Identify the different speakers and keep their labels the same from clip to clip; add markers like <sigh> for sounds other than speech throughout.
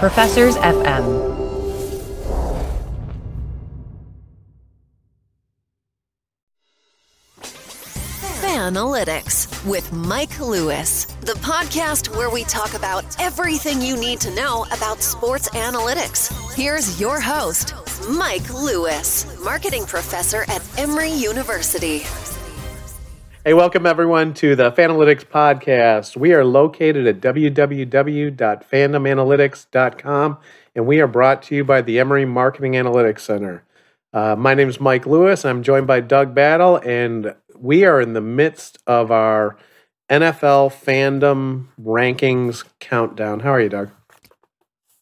Speaker 1: Professors FM.
Speaker 2: Analytics with Mike Lewis, the podcast where we talk about everything you need to know about sports analytics. Here's your host, Mike Lewis, marketing professor at Emory University.
Speaker 3: Hey, welcome everyone to the Fanalytics podcast. We are located at www.fandomanalytics.com and we are brought to you by the Emory Marketing Analytics Center. Uh, my name is Mike Lewis. I'm joined by Doug Battle, and we are in the midst of our NFL fandom rankings countdown. How are you, Doug?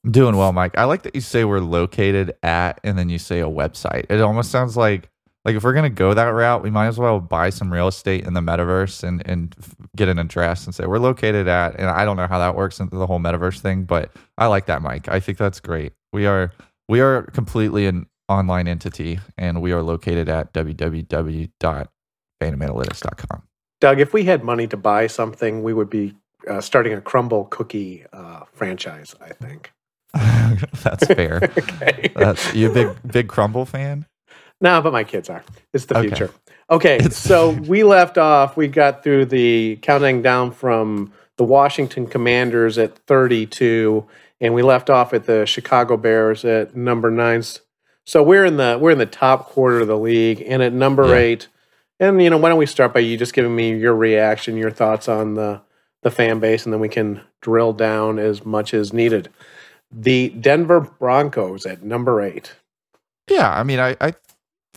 Speaker 4: I'm doing well, Mike. I like that you say we're located at and then you say a website. It almost sounds like like if we're gonna go that route, we might as well buy some real estate in the metaverse and and get an address and say we're located at. And I don't know how that works into the whole metaverse thing, but I like that, Mike. I think that's great. We are we are completely an online entity, and we are located at www fandomanalytics.com.
Speaker 3: Doug, if we had money to buy something, we would be uh, starting a Crumbl cookie uh, franchise. I think <laughs>
Speaker 4: that's fair. <laughs> okay. That's you a big big Crumbl fan?
Speaker 3: No, but my kids are. It's the okay. future. Okay, so we left off. We got through the counting down from the Washington Commanders at 32, and we left off at the Chicago Bears at number nine. So we're in the we're in the top quarter of the league, and at number yeah. eight and you know, why don't we start by you just giving me your reaction, your thoughts on the the fan base, and then we can drill down as much as needed. The Denver Broncos at number eight.
Speaker 4: Yeah, I mean, I, I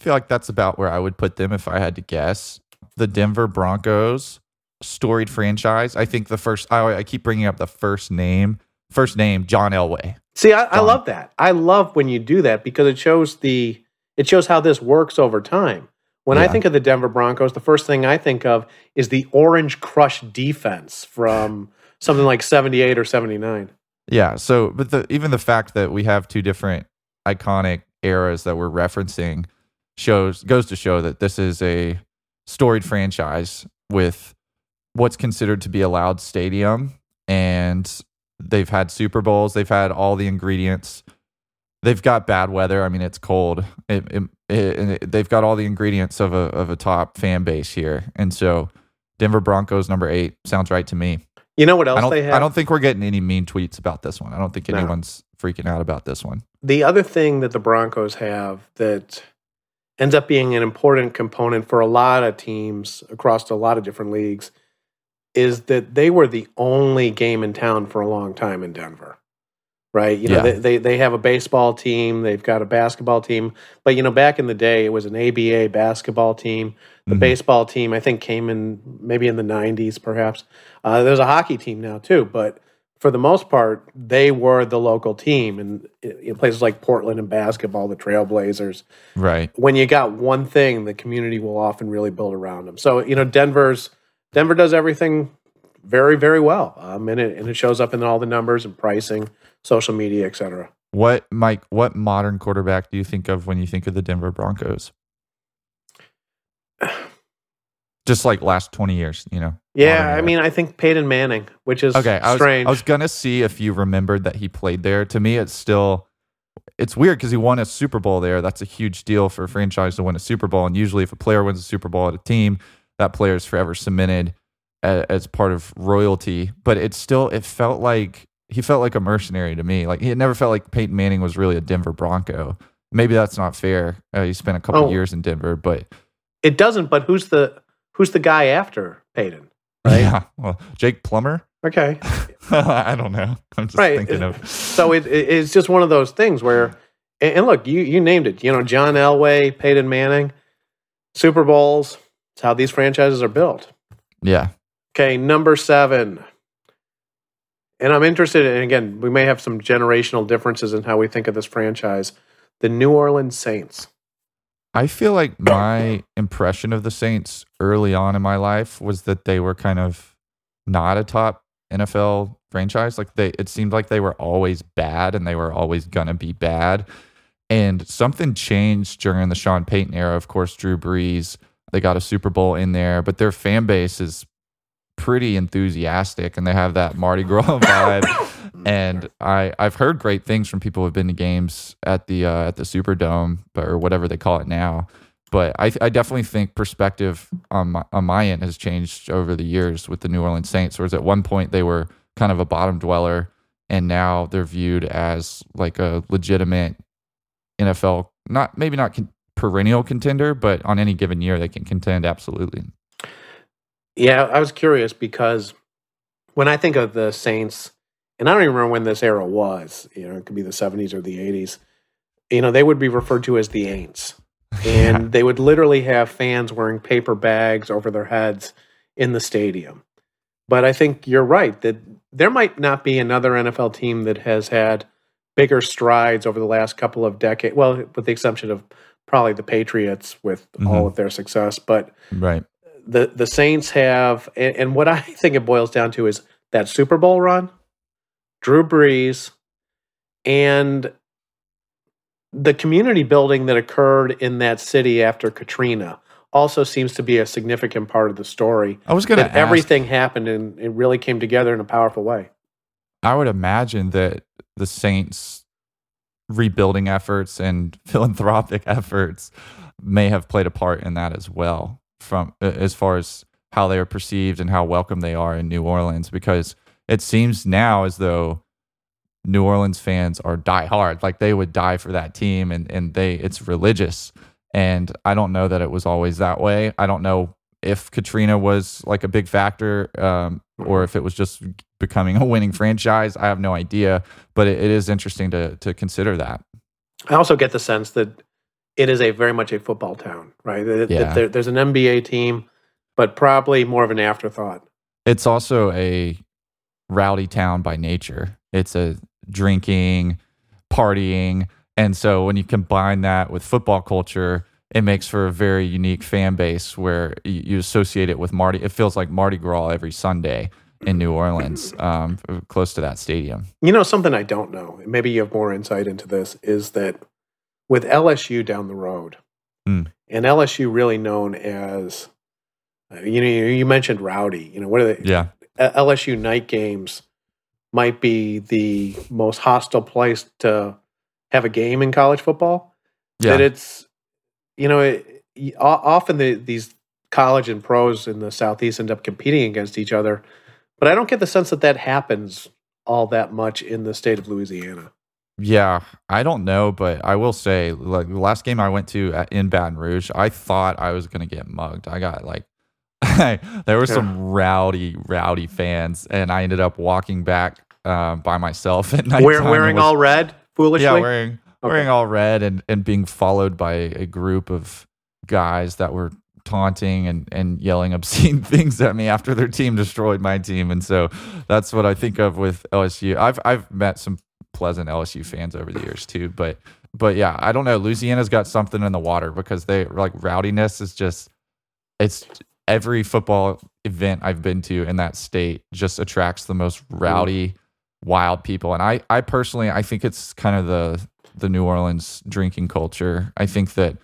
Speaker 4: feel like that's about where I would put them if I had to guess. The Denver Broncos, storied franchise. I think the first. I, I keep bringing up the first name. First name John Elway.
Speaker 3: See, I, I love that. I love when you do that because it shows the it shows how this works over time. When yeah. I think of the Denver Broncos, the first thing I think of is the Orange Crush defense from <laughs> something like 78 or 79.
Speaker 4: Yeah. So, but the, even the fact that we have two different iconic eras that we're referencing shows goes to show that this is a storied franchise with what's considered to be a loud stadium and they've had Super Bowls, they've had all the ingredients they've got bad weather. I mean, it's cold. It, it, it, they've got all the ingredients of a of a top fan base here, and so Denver Broncos number eight sounds right to me.
Speaker 3: You know what else
Speaker 4: they
Speaker 3: have?
Speaker 4: I don't think we're getting any mean tweets about this one. I don't think anyone's no. freaking out about this one.
Speaker 3: The other thing that the Broncos have that ends up being an important component for a lot of teams across a lot of different leagues is that they were the only game in town for a long time in Denver right? You know, yeah. they, they, they have a baseball team, they've got a basketball team, but you know, back in the day, it was an ABA basketball team. The mm-hmm. baseball team, I think, came in maybe in the '90s, perhaps. Uh, there's a hockey team now too, but for the most part, they were the local team, and in places like Portland and basketball, the Trailblazers.
Speaker 4: Right.
Speaker 3: When you got one thing, the community will often really build around them. So you know, Denver's Denver does everything very, very well, um, and it and it shows up in all the numbers and pricing social media, etc.
Speaker 4: What Mike? What modern quarterback do you think of when you think of the Denver Broncos? <sighs> Just like last twenty years, you know.
Speaker 3: Yeah, I mean, I think Peyton Manning, which is okay.
Speaker 4: I
Speaker 3: was, strange.
Speaker 4: I was gonna see if you remembered that he played there. To me, it's still it's weird because he won a Super Bowl there. That's a huge deal for a franchise to win a Super Bowl. And usually, if a player wins a Super Bowl at a team, that player is forever cemented as, as part of royalty. But it's still, it felt like he felt like a mercenary to me. Like he never felt like Peyton Manning was really a Denver Bronco. Maybe that's not fair. Uh, he spent a couple oh, years in Denver, but
Speaker 3: it doesn't. But who's the who's the guy after Peyton?
Speaker 4: Right? Yeah, well, Jake Plummer.
Speaker 3: Okay, <laughs>
Speaker 4: I don't know. I'm just right. thinking of.
Speaker 3: So it, it's just one of those things where, and look, you you named it. You know, John Elway, Peyton Manning, Super Bowls. It's how these franchises are built.
Speaker 4: Yeah.
Speaker 3: Okay, number seven and I'm interested in again, we may have some generational differences in how we think of this franchise. The New Orleans Saints.
Speaker 4: I feel like my impression of the Saints early on in my life was that they were kind of not a top NFL franchise. Like they it seemed like they were always bad and they were always gonna be bad. And something changed during the Sean Payton era. Of course, Drew Brees, they got a Super Bowl in there, but their fan base is pretty enthusiastic and they have that Mardi Gras <laughs> vibe. and I I've heard great things from people who've been to games at the uh, at the Superdome or whatever they call it now. But I I definitely think perspective on my, on my end has changed over the years with the New Orleans Saints. Whereas at one point they were kind of a bottom dweller, and now they're viewed as like a legitimate NFL not maybe not con- perennial contender, but on any given year they can contend absolutely.
Speaker 3: Yeah, I was curious because when I think of the Saints, and I don't even remember when this era was, you know, it could be the 70s or the 80s, you know, they would be referred to as the Aints. <laughs> And yeah. they would literally have fans wearing paper bags over their heads in the stadium. But I think you're right that there might not be another NFL team that has had bigger strides over the last couple of decades. Well, with the exception of probably the Patriots with mm-hmm. all of their success, but
Speaker 4: right
Speaker 3: the the Saints have, and, and, what I <laughs> think it boils down to is that Super Bowl run, Drew Brees, and the community building that occurred in that city after Katrina also seems to be a significant part of the story.
Speaker 4: I was going to
Speaker 3: everything happened and it really came together in a powerful way.
Speaker 4: I would imagine that the Saints rebuilding efforts and <laughs> philanthropic efforts may have played a part in that as well from as far as how they are perceived and how welcome they are in New Orleans because it seems now as though New Orleans fans are die hard like they would die for that team and and they it's religious. And I don't know that it was always that way. I don't know if Katrina was like a big factor um, or if it was just becoming a winning franchise. I have no idea but it, it is interesting to to consider that.
Speaker 3: I also get the sense that it is a very much a football town, right? Yeah. There, there's an NBA team, but probably more of an afterthought.
Speaker 4: It's also a rowdy town by nature. It's a drinking, partying, and so when you combine that with football culture, it makes for a very unique fan base where you associate it with Mardi. It feels like Mardi Gras every Sunday in New Orleans, um, close to that stadium.
Speaker 3: You know, something I don't know, maybe you have more insight into this, is that with LSU down the road, mm. and LSU really known as, you know, you mentioned rowdy. You know, what are they?
Speaker 4: Yeah,
Speaker 3: LSU night games might be the most hostile place to have a game in college football. Yeah. That it's, you know, it, often the, these college and pros in the southeast end up competing against each other, but I don't get the sense that that happens all that much in the state of Louisiana.
Speaker 4: Yeah, I don't know, but I will say, like the last game I went to at, in Baton Rouge, I thought I was gonna get mugged. I got like, <laughs> there were some rowdy, rowdy fans, and I ended up walking back uh, by myself <laughs> at night.
Speaker 3: Wearing, wearing was, all red, foolishly.
Speaker 4: Yeah, wearing okay. wearing all red, and and being followed by a group of guys that were taunting and, and yelling <laughs> obscene things at me after their team destroyed my team. And so that's what I think of with LSU. I've I've met some pleasant LSU fans over the years too. But but yeah, I don't know. Louisiana's got something in the water because they like rowdiness is just it's every football event I've been to in that state just attracts the most rowdy, wild people. And I I personally I think it's kind of the the New Orleans drinking culture. I think that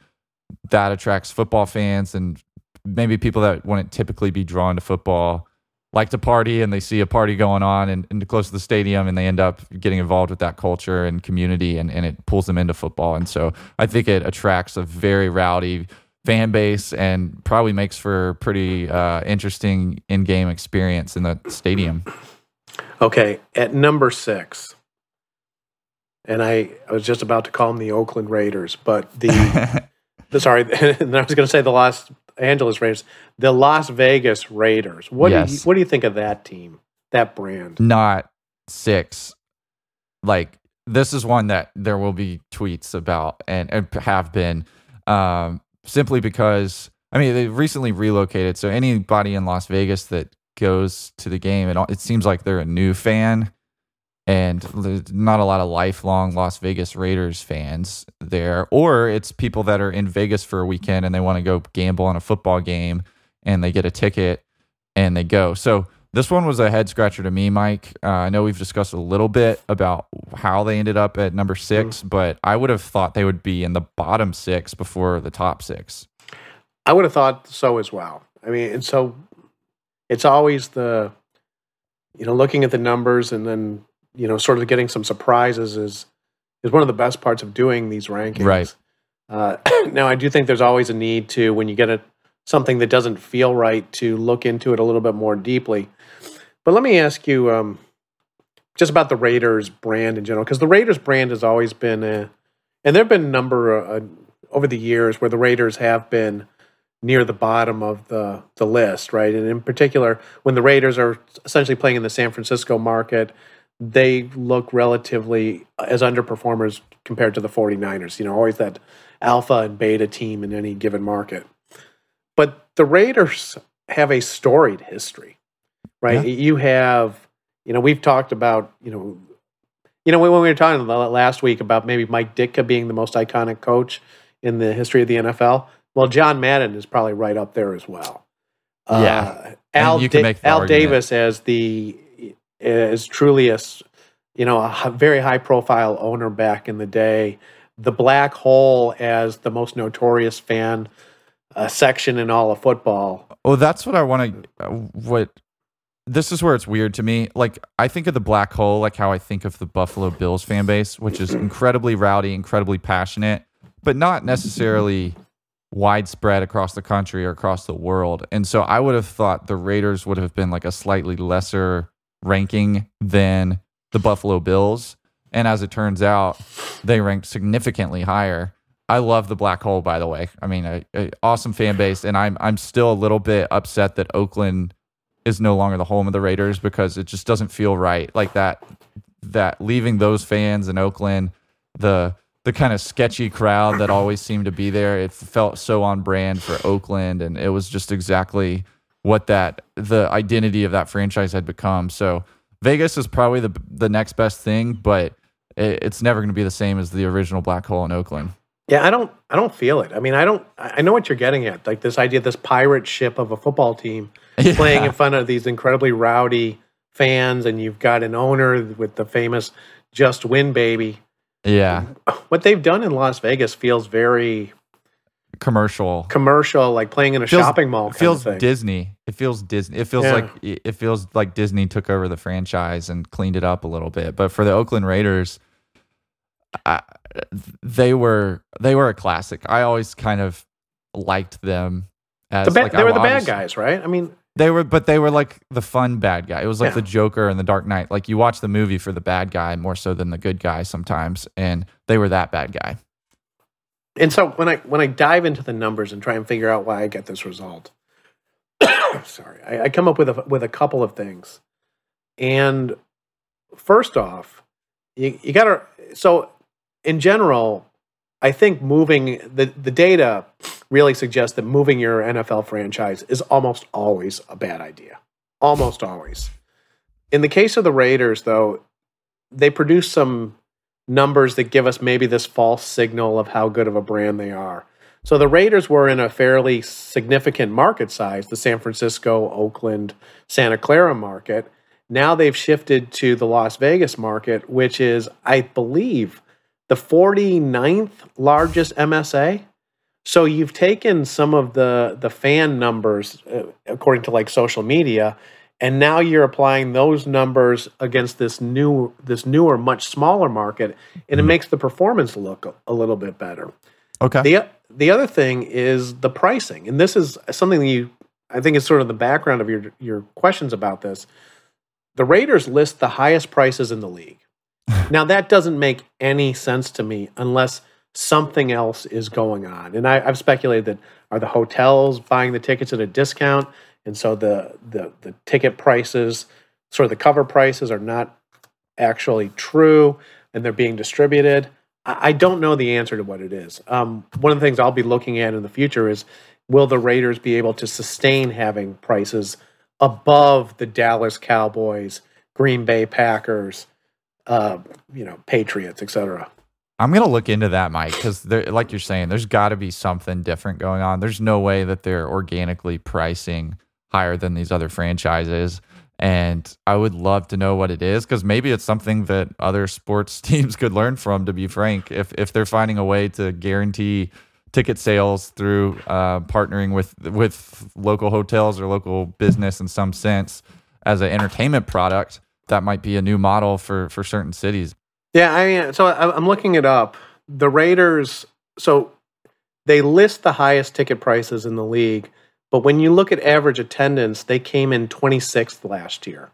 Speaker 4: that attracts football fans and maybe people that wouldn't typically be drawn to football like to party and they see a party going on and, and close to the stadium and they end up getting involved with that culture and community and, and it pulls them into football. And so I think it attracts a very rowdy fan base and probably makes for a pretty uh, interesting in-game experience in the stadium.
Speaker 3: Okay, at number six, and I, I was just about to call them the Oakland Raiders, but the, <laughs> the sorry, <laughs> I was going to say the Los Angeles Raiders, the Las Vegas Raiders. What yes. do you, what do you think of that team, that brand?
Speaker 4: Not six. Like this is one that there will be tweets about and, and have been um, simply because I mean they recently relocated. So anybody in Las Vegas that goes to the game, it, it seems like they're a new fan and there's not a lot of lifelong Las Vegas Raiders fans there, or it's people that are in Vegas for a weekend and they want to go gamble on a football game and they get a ticket and they go. So this one was a head scratcher to me, Mike. Uh, I know we've discussed a little bit about how they ended up at number 6 mm-hmm. but I would have thought they would be in the bottom six before the top six.
Speaker 3: I would have thought so as well. I mean, and so it's always the, you know, looking at the numbers and then you know, sort of getting some surprises is is one of the best parts of doing these rankings.
Speaker 4: Right.
Speaker 3: Uh, <clears throat> now, I do think there's always a need to when you get a something that doesn't feel right to look into it a little bit more deeply. But let me ask you um, just about the Raiders brand in general, because the Raiders brand has always been a, and there have been a number uh, over the years where the Raiders have been near the bottom of the the list, right? And in particular, when the Raiders are essentially playing in the San Francisco market, they look relatively as underperformers compared to the 49ers. You know, always that alpha and beta team in any given market. But the Raiders have a storied history, right? Yeah. You have, you know, we've talked about, you know, you know, when we were talking last week about maybe Mike Ditka being the most iconic coach in the history of the NFL, well, John Madden is probably right up there as well.
Speaker 4: Yeah,
Speaker 3: uh, Al, da- Al Davis as the is truly a you know a very high profile owner back in the day. The black hole as the most notorious fan uh, section in all of football.
Speaker 4: Oh, that's what I want to. Uh, what this is where it's weird to me. Like I think of the black hole, like how I think of the Buffalo Bills fan base, which is incredibly rowdy, incredibly passionate, but not necessarily widespread across the country or across the world. And so I would have thought the Raiders would have been like a slightly lesser ranking than the Buffalo Bills. And as it turns out, they ranked significantly higher. I love the black hole, by the way. I mean, a, a awesome fan base, and I'm I'm still a little bit upset that Oakland is no longer the home of the Raiders because it just doesn't feel right. Like that that leaving those fans in Oakland, the the kind of sketchy crowd that always seemed to be there, it felt so on brand for Oakland, and it was just exactly what that the identity of that franchise had become. So Vegas is probably the the next best thing, but it, it's never going to be the same as the original black hole in Oakland.
Speaker 3: Yeah, I don't I don't feel it. I mean, I don't I know what you're getting at. Like this idea this pirate ship of a football team <laughs> yeah. playing in front of these incredibly rowdy fans and you've got an owner with the famous just win baby.
Speaker 4: Yeah.
Speaker 3: What they've done in Las Vegas feels very
Speaker 4: commercial.
Speaker 3: Commercial like playing in a
Speaker 4: feels,
Speaker 3: shopping mall
Speaker 4: feels disney. It feels disney. It feels yeah. like it feels like disney took over the franchise and cleaned it up a little bit. But for the oakland raiders I, they were they were a classic. I always kind of liked them
Speaker 3: as the ba- like, they were the bad guys right? I mean
Speaker 4: they were but they were like the fun bad guy. It was like yeah. the joker and the dark knight. Like you watch the movie for the bad guy more so than the good guy sometimes and they were that bad guy
Speaker 3: and so when I when I dive into the numbers and try and figure out why I get this result, <coughs> sorry, I, I, come up with a with a couple of things. And first off, you you gotta so in general, I think moving the the data really suggests that moving your NFL franchise is almost always a bad idea. Almost always. In the case of the Raiders, though, they produce some numbers that give us maybe this false signal of how good of a brand they are. So the Raiders were in a fairly significant market size, the San Francisco, Oakland, Santa Clara market. Now they've shifted to the Las Vegas market, which is, I believe, the 49th largest MSA. So you've taken some of the the fan numbers uh, according to like social media and now you're applying those numbers against this new this newer much smaller market and it mm-hmm. makes the performance look a, a, little bit better.
Speaker 4: Okay.
Speaker 3: The the other thing is the pricing and this is something that you i think is sort of the background of your your questions about this. The raiders list the highest prices in the league. <laughs> Now that doesn't make any sense to me unless something else is going on. And I, i've speculated that are the hotels buying the tickets at a discount and so the the the ticket prices, sort of the cover prices, are not actually true, and they're being distributed. I, don't know the answer to what it is. Um, one of the things I'll be looking at in the future is will the Raiders be able to sustain having prices above the Dallas Cowboys, Green Bay Packers, uh, you know, Patriots, etc.
Speaker 4: I'm gonna look into that, Mike, because like you're saying, there's got to be something different going on. There's no way that they're organically pricing higher than these other franchises. And I would love to know what it is because maybe it's something that other sports <laughs> teams could learn from. To be frank, if if they're finding a way to guarantee ticket sales through uh, partnering with with local hotels or local business in some sense as an entertainment product, that might be a new model for for certain cities.
Speaker 3: Yeah, I mean, so I'm looking it up. The Raiders, so they list the highest ticket prices in the league, but when you look at average attendance, they came in 26th last year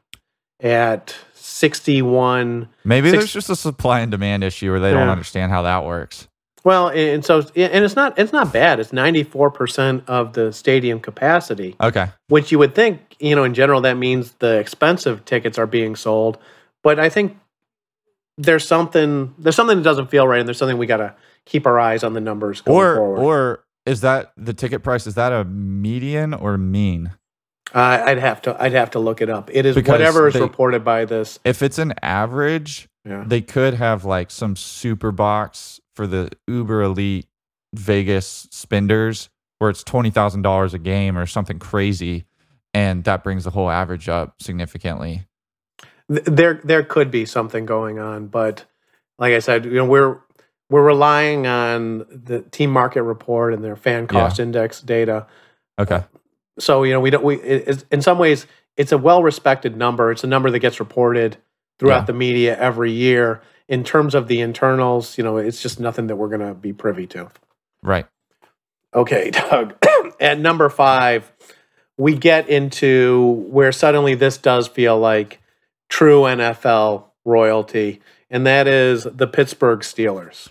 Speaker 3: at 61.
Speaker 4: Maybe
Speaker 3: Six-
Speaker 4: there's just a supply and demand issue where they don't understand how that works.
Speaker 3: Well, and so and it's not it's not bad. It's 94% of the stadium capacity,
Speaker 4: Okay.
Speaker 3: which you would think, you know, in general that means the expensive tickets are being sold, but I think there's something there's something that doesn't feel right and there's something we got to keep our eyes on the numbers going
Speaker 4: Or
Speaker 3: forward.
Speaker 4: or is that the ticket price? Is that a median or mean?
Speaker 3: Uh, I'd have to I'd have to look it up. It is
Speaker 4: Because
Speaker 3: whatever is
Speaker 4: they-
Speaker 3: reported by this.
Speaker 4: If it's an average,
Speaker 3: Yeah.
Speaker 4: they could have like some super box for the uber elite Vegas spenders where it's twenty thousand dollars a game or something crazy, and that brings the whole average up significantly.
Speaker 3: There there could be something going on, but like I said, you know, we're we're relying on the team market report and their fan cost index data.
Speaker 4: Okay.
Speaker 3: So, you know, we don't we it, in some ways it's a well-respected number. It's a number that gets reported throughout
Speaker 4: Yeah.
Speaker 3: the media every year. In terms of the internals, you know, it's just nothing that we're going to be privy to.
Speaker 4: Right.
Speaker 3: Okay, Doug. <coughs> At number five, we get into where suddenly this does feel like true NFL royalty, and that is the Pittsburgh Steelers.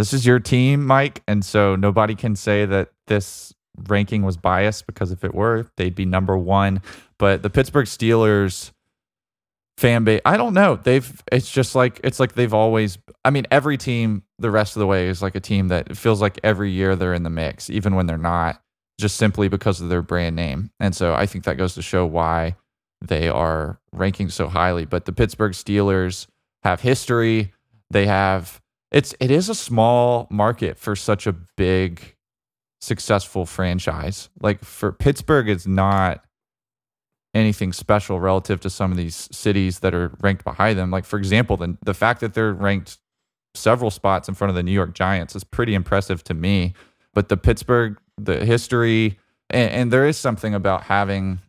Speaker 4: This is your team, Mike, and so nobody can say that this ranking was biased because if it were, they'd be number one. But the Pittsburgh Steelers fan base, I don't know. They've it's just like it's like they've always. I mean, every team the rest of the way is like a team that feels like every year they're in the mix, even when they're not, just simply because of their brand name. And so I think that goes to show why they are ranking so highly. But the Pittsburgh Steelers have history. They have it's it is a small market for such a big successful franchise. Like for Pittsburgh it's not anything special relative to some of these cities that are ranked behind them. Like for example, the the fact that they're ranked several spots in front of the New York Giants is pretty impressive to me. But the Pittsburgh, the history, and, and there is something about having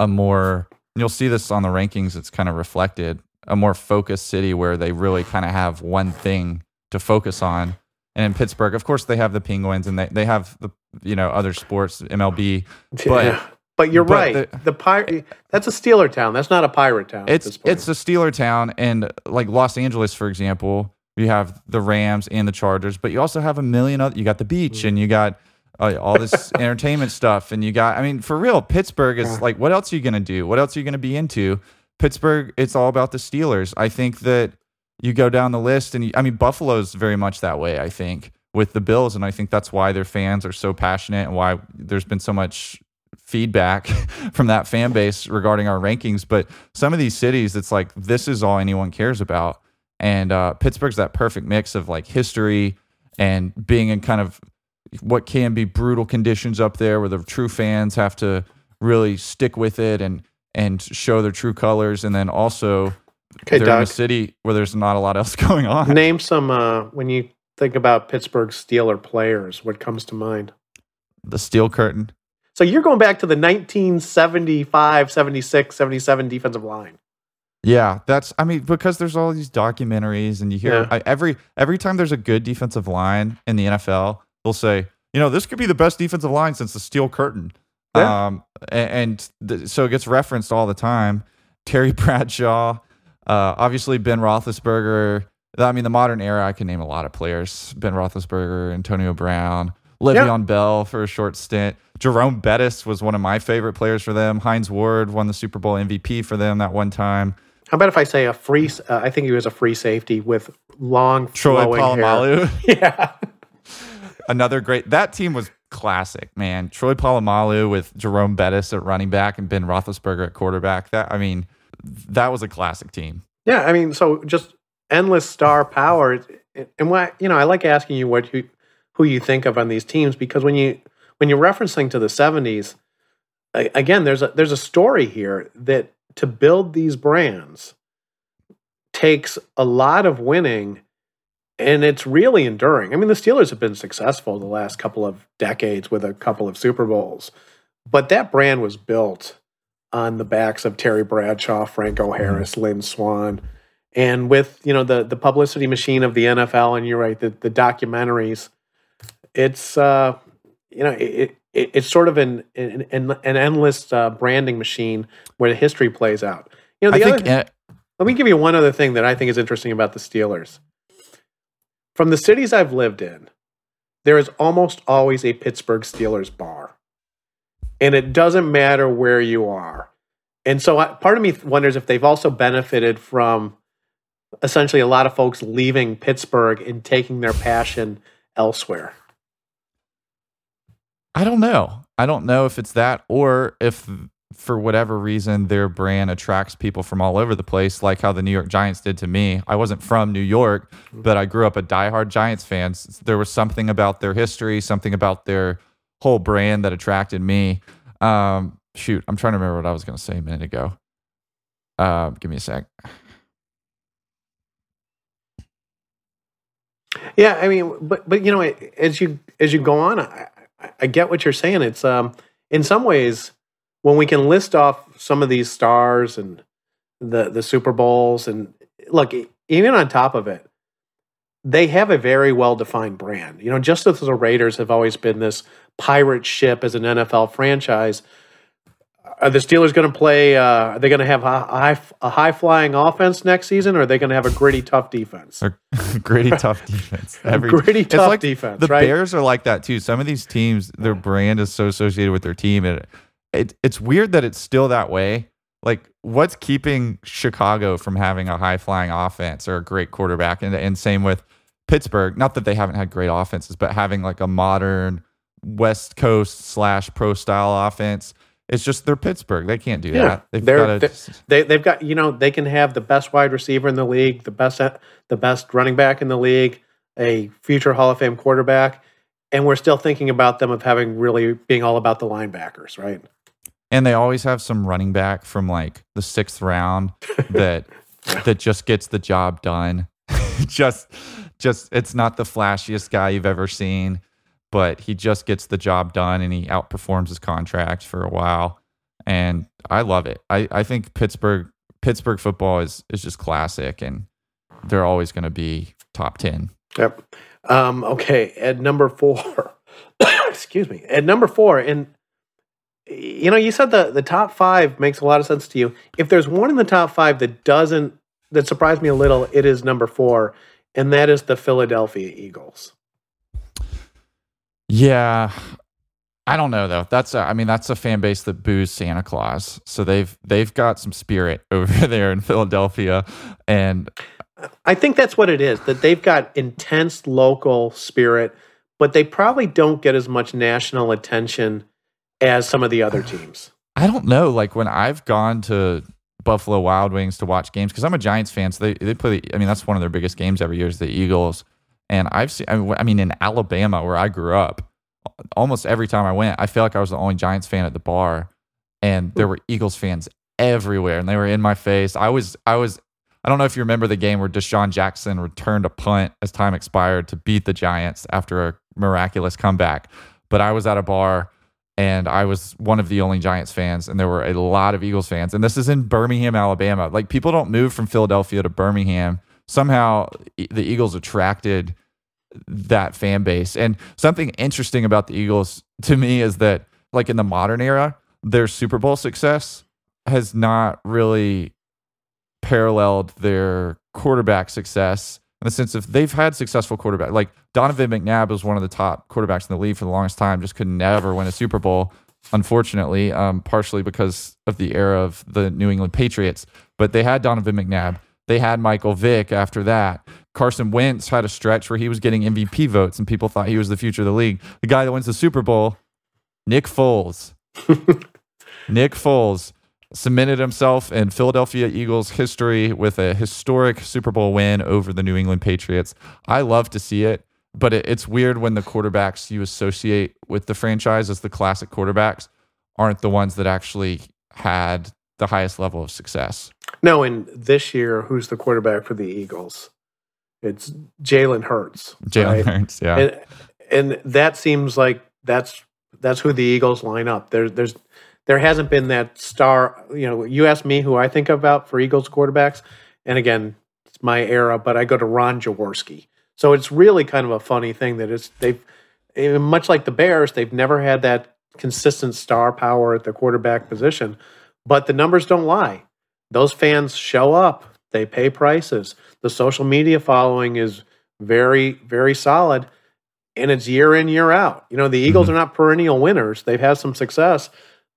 Speaker 4: a more you'll see this on the rankings it's kind of reflected a more focused city where they really kind of have one thing to focus on and in pittsburgh of course they have the penguins and they, they have the you know other sports mlb But-
Speaker 3: Yeah. but you're
Speaker 4: but
Speaker 3: right.
Speaker 4: the-
Speaker 3: The, pirate that's a Steeler town. That's not a pirate town.
Speaker 4: it's it's a steeler town and like los angeles for example you have the rams and the chargers but you also have a million other you got the beach
Speaker 3: Mm.
Speaker 4: and you got uh, all this <laughs> entertainment stuff and you got i mean for real pittsburgh is like what else are you going to do what else are you going to be into pittsburgh it's all about the steelers. I think that you go down the list and you, i mean buffalo's very much that way i think with the bills and i think that's why their fans are so passionate and why there's been so much feedback <laughs> from that fan base regarding our rankings. But some of these cities it's like this is all anyone cares about. And uh, pittsburgh's that perfect mix of like history and being in kind of what can be brutal conditions up there where the true fans have to really stick with it and and show their true colors and then also
Speaker 3: okay,
Speaker 4: they're in a city where there's not a lot else <laughs> going on
Speaker 3: Name some uh, when you think about Pittsburgh Steeler players. What comes to mind?
Speaker 4: the steel curtain
Speaker 3: So you're going back to the 1975, 76, 77 defensive line.
Speaker 4: Yeah, that's. I mean, because there's all these documentaries, and you hear
Speaker 3: Yeah.
Speaker 4: I, every every time there's a good defensive line in the NFL, they'll say, you know, this could be the best defensive line since the Steel Curtain.
Speaker 3: Yeah.
Speaker 4: Um, and, th- so it gets referenced all the time. Terry <laughs> Bradshaw, uh, obviously Ben Roethlisberger. I mean, the modern era, I can name a lot of players: Ben Roethlisberger, Antonio Brown, Le'Veon Bell for a short stint. Jerome Bettis was one of my favorite players for them. Hines Ward won the Super Bowl MVP for them that one time.
Speaker 3: How about if I say a free? Uh, I think he was a free safety with long
Speaker 4: Troy
Speaker 3: flowing hair. <laughs> Yeah,
Speaker 4: another great. That team was classic, man. Troy Polamalu with Jerome Bettis at running back and Ben Roethlisberger at quarterback. That I mean, that was a classic team.
Speaker 3: yeah. I mean, so just endless star power. And what you know, I like asking you what you who you think of on these teams because when you when you're referencing to the '70s, again, there's a there's a story here that to build these brands takes a lot of winning and it's really enduring. I mean, the Steelers have been successful the last couple of decades with a couple of Super Bowls, but that brand was built on the backs of Terry Bradshaw, Franco Harris, Lynn Swann, and with you know the the publicity machine of the NFL, and you're right, the the documentaries. It's uh, you know it, it it's sort of an an, an endless uh, branding machine where the history plays out. You know, the
Speaker 4: I
Speaker 3: other,
Speaker 4: think uh,
Speaker 3: let me give you one other thing that I think is interesting about the Steelers. From the cities I've lived in, there is almost always a Pittsburgh Steelers bar. And it doesn't matter where you are. And so I, part of me wonders if they've also benefited from essentially a lot of folks leaving Pittsburgh and taking their passion elsewhere.
Speaker 4: I don't know. I don't know if it's that or if for whatever reason their brand attracts people from all over the place, like how the New York Giants did to me. I wasn't from New York, but I grew up a diehard Giants fan. There was something about their history, something about their whole brand that attracted me. Um, shoot, I'm trying to remember what I was going to say a minute ago. Uh, give me a sec.
Speaker 3: Yeah, I mean, but but you know, as you as you go on, I, I get what you're saying. It's um in some ways when we can list off some of these stars and the the Super Bowls and look even on top of it, they have a very well defined brand. You know, just as the Raiders have always been this pirate ship as an NFL franchise. Are the Steelers going to play? Uh, are they going to have a high, a high flying offense next season, or are they going to have a gritty, tough defense? <laughs>
Speaker 4: Gritty, tough defense. <laughs>
Speaker 3: Every, gritty, tough
Speaker 4: like
Speaker 3: defense.
Speaker 4: The
Speaker 3: right?
Speaker 4: Bears are like that too. Some of these teams, their brand is so associated with their team, and it, it's weird that it's still that way. Like, what's keeping Chicago from having a high flying offense or a great quarterback? And, and same with Pittsburgh. Not that they haven't had great offenses, but having like a modern West Coast slash pro style offense. It's just they're Pittsburgh. They can't do
Speaker 3: Yeah,
Speaker 4: that. They've got to.
Speaker 3: they they've got you know they can have the best wide receiver in the league, the best the best running back in the league, a future Hall of Fame quarterback, and we're still thinking about them of having really being all about the linebackers, right?
Speaker 4: And they always have some running back from like the sixth round that <laughs> that just gets the job done. <laughs> just just it's not the flashiest guy you've ever seen, but he just gets the job done and he outperforms his contract for a while. And I love it. I, I think Pittsburgh Pittsburgh football is is just classic and they're always gonna be top ten.
Speaker 3: Yep. Um, okay, at number four, <coughs> excuse me, at number four, and you know, you said the the top five makes a lot of sense to you. If there's one in the top five that doesn't, that surprised me a little, it is number four, and that is the Philadelphia Eagles.
Speaker 4: Yeah. I don't know though. That's a, I mean that's a fan base that boos Santa Claus. So they've they've got some spirit <laughs> over there in Philadelphia and
Speaker 3: I think that's what it is. That they've got intense local spirit, but they probably don't get as much national attention as some of the other teams.
Speaker 4: I don't know like when I've gone to Buffalo Wild Wings to watch games cuz I'm a Giants fan so they they play I mean that's one of their biggest games every year is the Eagles and I've seen I mean in Alabama where I grew up almost every time I went I feel like I was the only Giants fan at the bar and there were Eagles fans everywhere and they were in my face. I was I was I don't know if you remember the game where DeSean Jackson returned a punt as time expired to beat the Giants after a miraculous comeback. But I was at a bar and I was one of the only Giants fans, and there were a lot of Eagles fans. And this is in Birmingham, Alabama. Like people don't move from Philadelphia to Birmingham. Somehow the Eagles attracted that fan base. And something interesting about the Eagles to me is that, like in the modern era, their Super Bowl success has not really paralleled their quarterback success in the sense of they've had successful quarterback. Like Donovan McNabb was one of the top quarterbacks in the league for the longest time, just could never win a Super Bowl, unfortunately, um, partially because of the era of the New England Patriots. But they had Donovan McNabb. They had Michael Vick after that. Carson Wentz had a stretch where he was getting MVP votes and people thought he was the future of the league. The guy that wins the Super Bowl, Nick Foles. <laughs> Nick Foles cemented himself in Philadelphia Eagles history with a historic Super Bowl win over the New England Patriots. I love to see it, but it, it's weird when the quarterbacks you associate with the franchise as the classic quarterbacks aren't the ones that actually had the highest level of success.
Speaker 3: No, and this year, who's the quarterback for the Eagles? It's Jalen Hurts.
Speaker 4: Jalen
Speaker 3: right?
Speaker 4: Hurts, yeah.
Speaker 3: and, and that seems like that's that's who the Eagles line up. There's there's there hasn't been that star. You know, you ask me who I think about for Eagles quarterbacks, and again, it's my era, but I go to Ron Jaworski. So it's really kind of a funny thing that it's they've much like the Bears, they've never had that consistent star power at the quarterback position, but the numbers don't lie. Those fans show up, they pay prices. The social media following is very, very solid, and it's year in, year out. You know, the Eagles mm-hmm. are not perennial winners. They've had some success,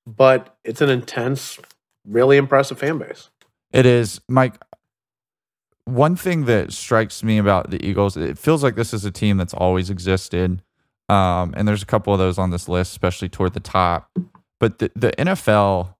Speaker 3: but it's an intense, really impressive fan base.
Speaker 4: It is, Mike. One thing that strikes me about the Eagles, it feels like this is a team that's always existed. Um, and there's a couple of those on this list, especially toward the top. But the, the NFL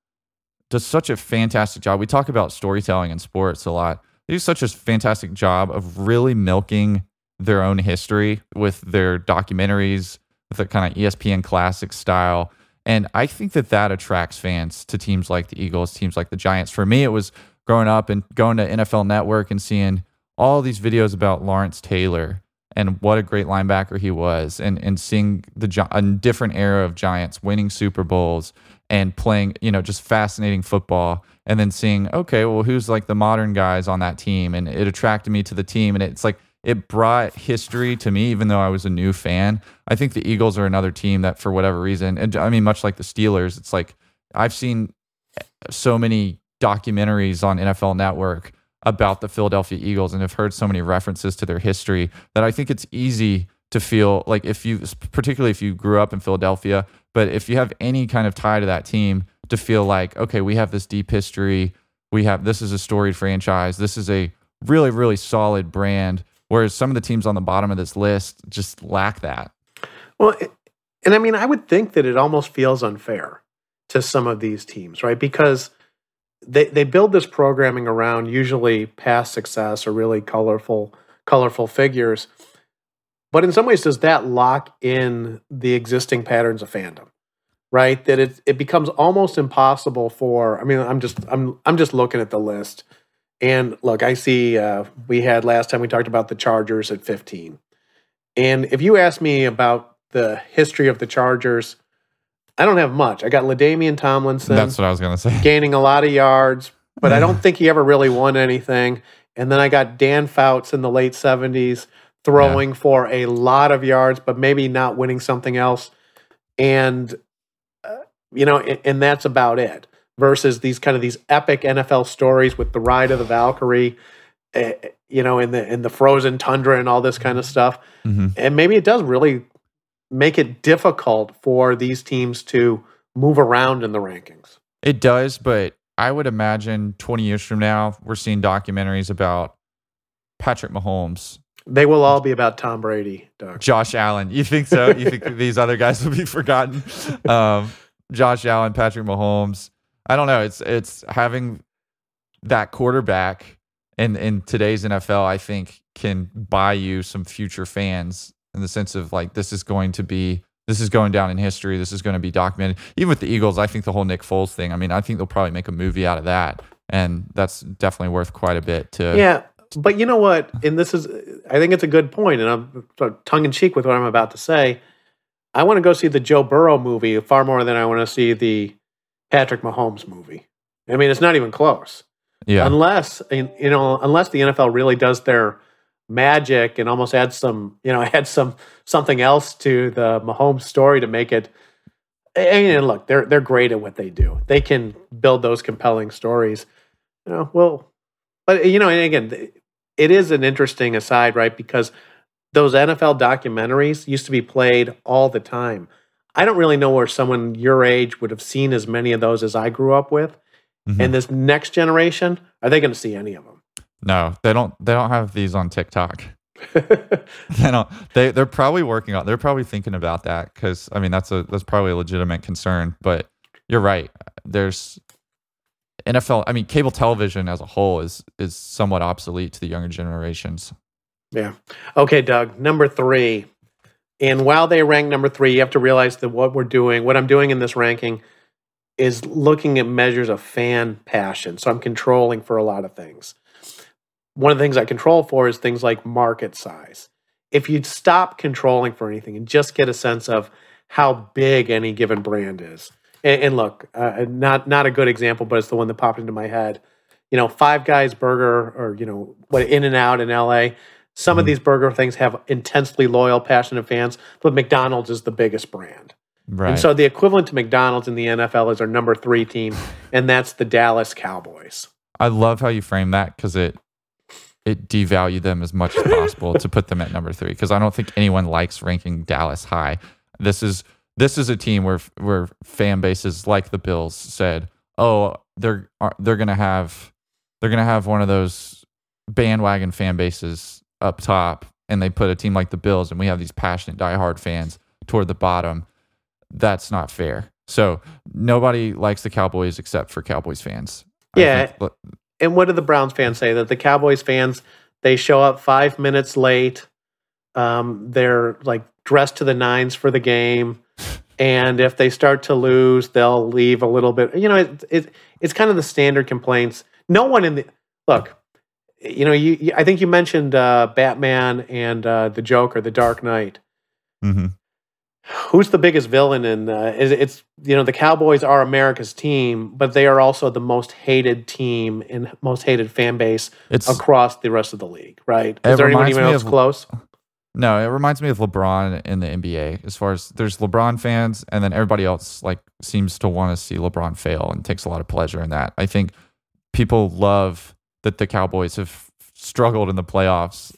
Speaker 4: does such a fantastic job. We talk about storytelling in sports a lot. They do such a fantastic job of really milking their own history with their documentaries, with the kind of ESPN classic style. And I think that that attracts fans to teams like the Eagles, teams like the Giants. For me, it was growing up and going to NFL Network and seeing all these videos about Lawrence Taylor and what a great linebacker he was, and and seeing the a different era of Giants winning Super Bowls and playing, you know, just fascinating football, and then seeing okay, well, who's like the modern guys on that team, and it attracted me to the team, and it's like it brought history to me, even though I was a new fan. I think the Eagles are another team that, for whatever reason, and I mean, much like the Steelers, it's like I've seen so many documentaries on NFL Network about the Philadelphia Eagles and have heard so many references to their history that I think it's easy to feel like if you, particularly if you grew up in Philadelphia, but if you have any kind of tie to that team, to feel like, okay, we have this deep history. We have this is a storied franchise. This is a really, really solid brand. Whereas some of the teams on the bottom of this list just lack that.
Speaker 3: Well, and I mean, I would think that it almost feels unfair to some of these teams, right? Because they they build this programming around usually past success or really colorful colorful figures. But in some ways, does that lock in the existing patterns of fandom? Right, that it it becomes almost impossible for. I mean, I'm just I'm I'm just looking at the list, and look, I see uh, we had last time we talked about the Chargers at 15, and if you ask me about the history of the Chargers I don't have much. I got LaDainian Tomlinson.
Speaker 4: That's what I was going to say.
Speaker 3: Gaining a lot of yards, but I don't <laughs> think he ever really won anything. And then I got Dan Fouts in the late 70s throwing yeah. for a lot of yards, but maybe not winning something else. And, uh, you know, and, and that's about it versus these kind of these epic NFL stories with the ride of the Valkyrie, uh, you know, in the in the frozen tundra and all this kind of stuff. Mm-hmm. And maybe it does really make it difficult for these teams to move around in the rankings.
Speaker 4: It does, but I would imagine 20 years from now, we're seeing documentaries about Patrick Mahomes.
Speaker 3: They will all be about Tom Brady, Doug.
Speaker 4: Josh Allen. You think so? You think <laughs> these other guys will be forgotten? Um, Josh Allen, Patrick Mahomes. I don't know. It's it's having that quarterback in in today's NFL. I think can buy you some future fans in the sense of like this is going to be this is going down in history. This is going to be documented. Even with the Eagles, I think the whole Nick Foles thing. I mean, I think they'll probably make a movie out of that, and that's definitely worth quite a bit to.
Speaker 3: Yeah, but you know what? And this is, I think it's a good point, and I'm sort of tongue in cheek with what I'm about to say. I want to go see the Joe Burrow movie far more than I want to see the Patrick Mahomes movie. I mean, it's not even close.
Speaker 4: Yeah.
Speaker 3: Unless you know, unless the NFL really does their magic and almost add some, you know, <laughs> add some something else to the Mahomes story to make it. And look, they're they're great at what they do. They can build those compelling stories. You know, well, but you know, and again, it is an interesting aside, right? Because those NFL documentaries used to be played all the time. I don't really know where someone your age would have seen as many of those as I grew up with. Mm-hmm. And this next generation, are they going to see any of them?
Speaker 4: No, they don't. They don't have these on TikTok. <laughs> they don't. They they're probably working on. They're probably thinking about that because I mean that's a that's probably a legitimate concern. But you're right. There's NFL. I mean, cable television as a whole is is somewhat obsolete to the younger generations.
Speaker 3: Yeah. Okay, Doug. Number three. And while they rank number three, you have to realize that what we're doing, what I'm doing in this ranking, is looking at measures of fan passion. So I'm controlling for a lot of things one of the things I control for is things like market size. If you stop controlling for anything and just get a sense of how big any given brand is, And, and look, uh, not not a good example, but it's the one that popped into my head. You know, Five Guys Burger, or you know, what In-N-Out in L.A. Some of
Speaker 4: Mhm.
Speaker 3: these burger things have intensely loyal, passionate fans, but McDonald's is the biggest brand.
Speaker 4: Right.
Speaker 3: And so the equivalent to McDonald's in the NFL is our number three team, and that's the Dallas Cowboys.
Speaker 4: I love how you frame that because it it devalued them as much as possible to put them at number three. Because I don't think anyone likes ranking Dallas high. This is this is a team where where fan bases like the Bills said, "Oh, they're they're gonna have they're gonna have one of those bandwagon fan bases up top, and they put a team like the Bills, and we have these passionate diehard fans toward the bottom. That's not fair. So nobody likes the Cowboys except for Cowboys fans.
Speaker 3: Yeah.
Speaker 4: think-
Speaker 3: And what do the Browns fans say? That the Cowboys fans they show up five minutes late. Um, they're like dressed to the nines for the game, <laughs> and if they start to lose, they'll leave a little bit. You know, it, it it's kind of the standard complaints. No one in the look. You know, you, you I think you mentioned uh, Batman and uh, the Joker, the Dark Knight.
Speaker 4: Mhm.
Speaker 3: who's the biggest villain in uh, is it's you know the cowboys are america's team but they are also the most hated team and most hated fan base
Speaker 4: It's
Speaker 3: across the rest of the league right Is there anyone
Speaker 4: reminds
Speaker 3: even
Speaker 4: me
Speaker 3: else
Speaker 4: of-
Speaker 3: close
Speaker 4: no, it reminds me of LeBron in the NBA. As far as there's LeBron fans, and then everybody else like seems to want to see LeBron fail and takes a lot of pleasure in that. I think people love that the Cowboys have struggled in the playoffs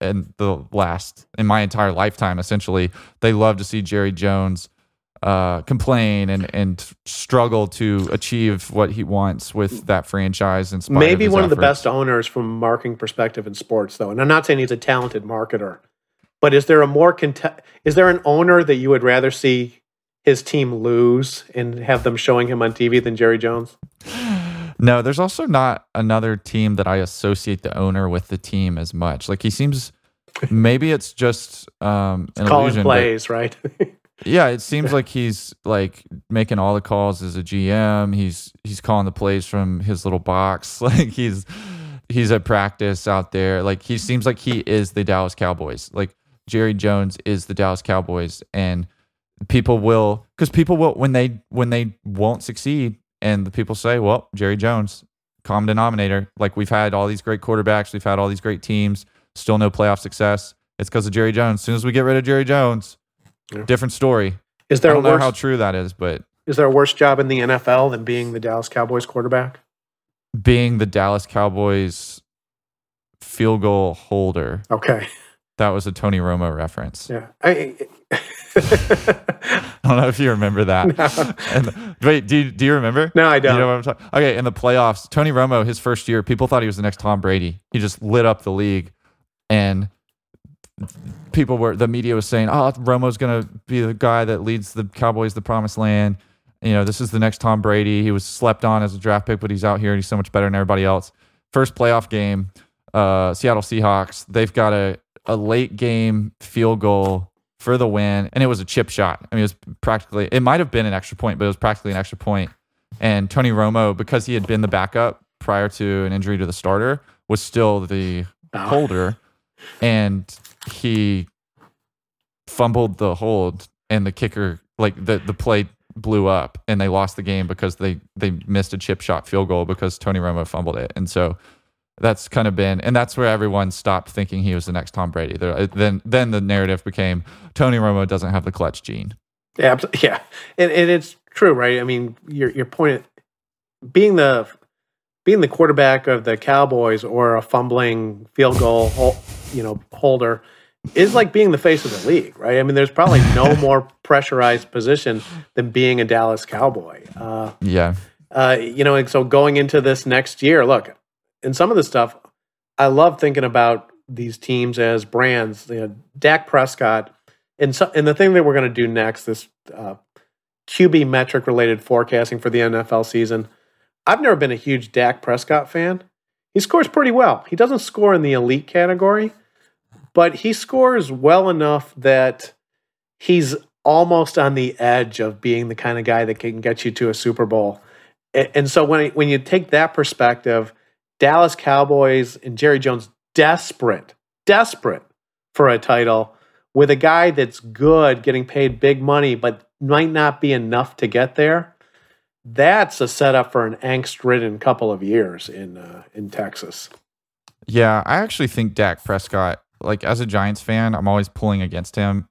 Speaker 4: in the last in my entire lifetime. Essentially, they love to see Jerry Jones uh, complain and and struggle to achieve what he wants with that franchise. And
Speaker 3: maybe one of the best owners from a marketing perspective in sports though and i'm not saying he's a talented marketer but is there a more cont- is there an owner that you would rather see his team lose and have them showing him on tv than jerry jones
Speaker 4: No, there's also not another team that I associate the owner with the team as much. Like he seems, <laughs> maybe it's just um, an
Speaker 3: calling
Speaker 4: illusion. but
Speaker 3: plays right <laughs>
Speaker 4: yeah, it seems like he's like making all the calls as a GM. He's he's calling the plays from his little box. <laughs> Like he's he's at practice out there. Like he seems like he is the Dallas Cowboys. Like Jerry Jones is the Dallas Cowboys, and people will because people will when they when they won't succeed, and the people say, "Well, Jerry Jones, common denominator." Like we've had all these great quarterbacks, we've had all these great teams, still no playoff success. It's because of Jerry Jones. As soon as we get rid of Jerry Jones,
Speaker 3: Yeah.
Speaker 4: different story.
Speaker 3: is there a
Speaker 4: don't know
Speaker 3: worse,
Speaker 4: how true that is, but
Speaker 3: is there a worse job in the nfl than being the dallas cowboys quarterback
Speaker 4: being the Dallas Cowboys field goal holder,
Speaker 3: okay
Speaker 4: that was a Tony Romo reference.
Speaker 3: Yeah. <laughs> I,
Speaker 4: I don't know if you remember that. <laughs>
Speaker 3: no,
Speaker 4: And, wait, do you, do you remember?
Speaker 3: no, I
Speaker 4: Do you
Speaker 3: don't.
Speaker 4: know what I'm talking? Okay, in the playoffs, Tony Romo, his first year, people thought he was the next Tom Brady. He just lit up the league, and people were the media was saying, "Oh, Romo's gonna be the guy that leads the Cowboys the promised land." You know, this is the next Tom Brady. He was slept on as a draft pick, but he's out here and he's so much better than everybody else. First playoff game, uh, Seattle Seahawks. They've got a a late game field goal for the win, and it was a chip shot. I mean, it was practically it might have been an extra point, but it was practically an extra point. And Tony Romo, because he had been the backup prior to an injury to the starter, was still the
Speaker 3: Oh.
Speaker 4: holder, and he fumbled the hold, and the kicker like the the play blew up, and they lost the game because they they missed a chip shot field goal because Tony Romo fumbled it, and so that's kind of been, and that's where everyone stopped thinking he was the next Tom Brady. There, then then the narrative became Tony Romo doesn't have the clutch gene.
Speaker 3: Yeah, yeah, and, and it's true, right? I mean, your your point, being the being the quarterback of the Cowboys or a fumbling field goal, <laughs> you know, holder is like being the face of the league, right? I mean, there's probably no <laughs> more pressurized position than being a Dallas Cowboy. Uh,
Speaker 4: Yeah,
Speaker 3: uh, you know, and so going into this next year, look, in some of the stuff, I love thinking about these teams as brands. You know, Dak Prescott, and so, and the thing that we're going to do next, this uh, QB metric related forecasting for the NFL season. I've never been a huge Dak Prescott fan. He scores pretty well. He doesn't score in the elite category, but he scores well enough that he's almost on the edge of being the kind of guy that can get you to a Super Bowl. And so when when you take that perspective, Dallas Cowboys and Jerry Jones desperate, desperate for a title with a guy that's good, getting paid big money, but might not be enough to get there. that's a setup for an angst-ridden couple of years in uh, in Texas.
Speaker 4: Yeah, I actually think Dak Prescott, like as a Giants fan, I'm always pulling against him,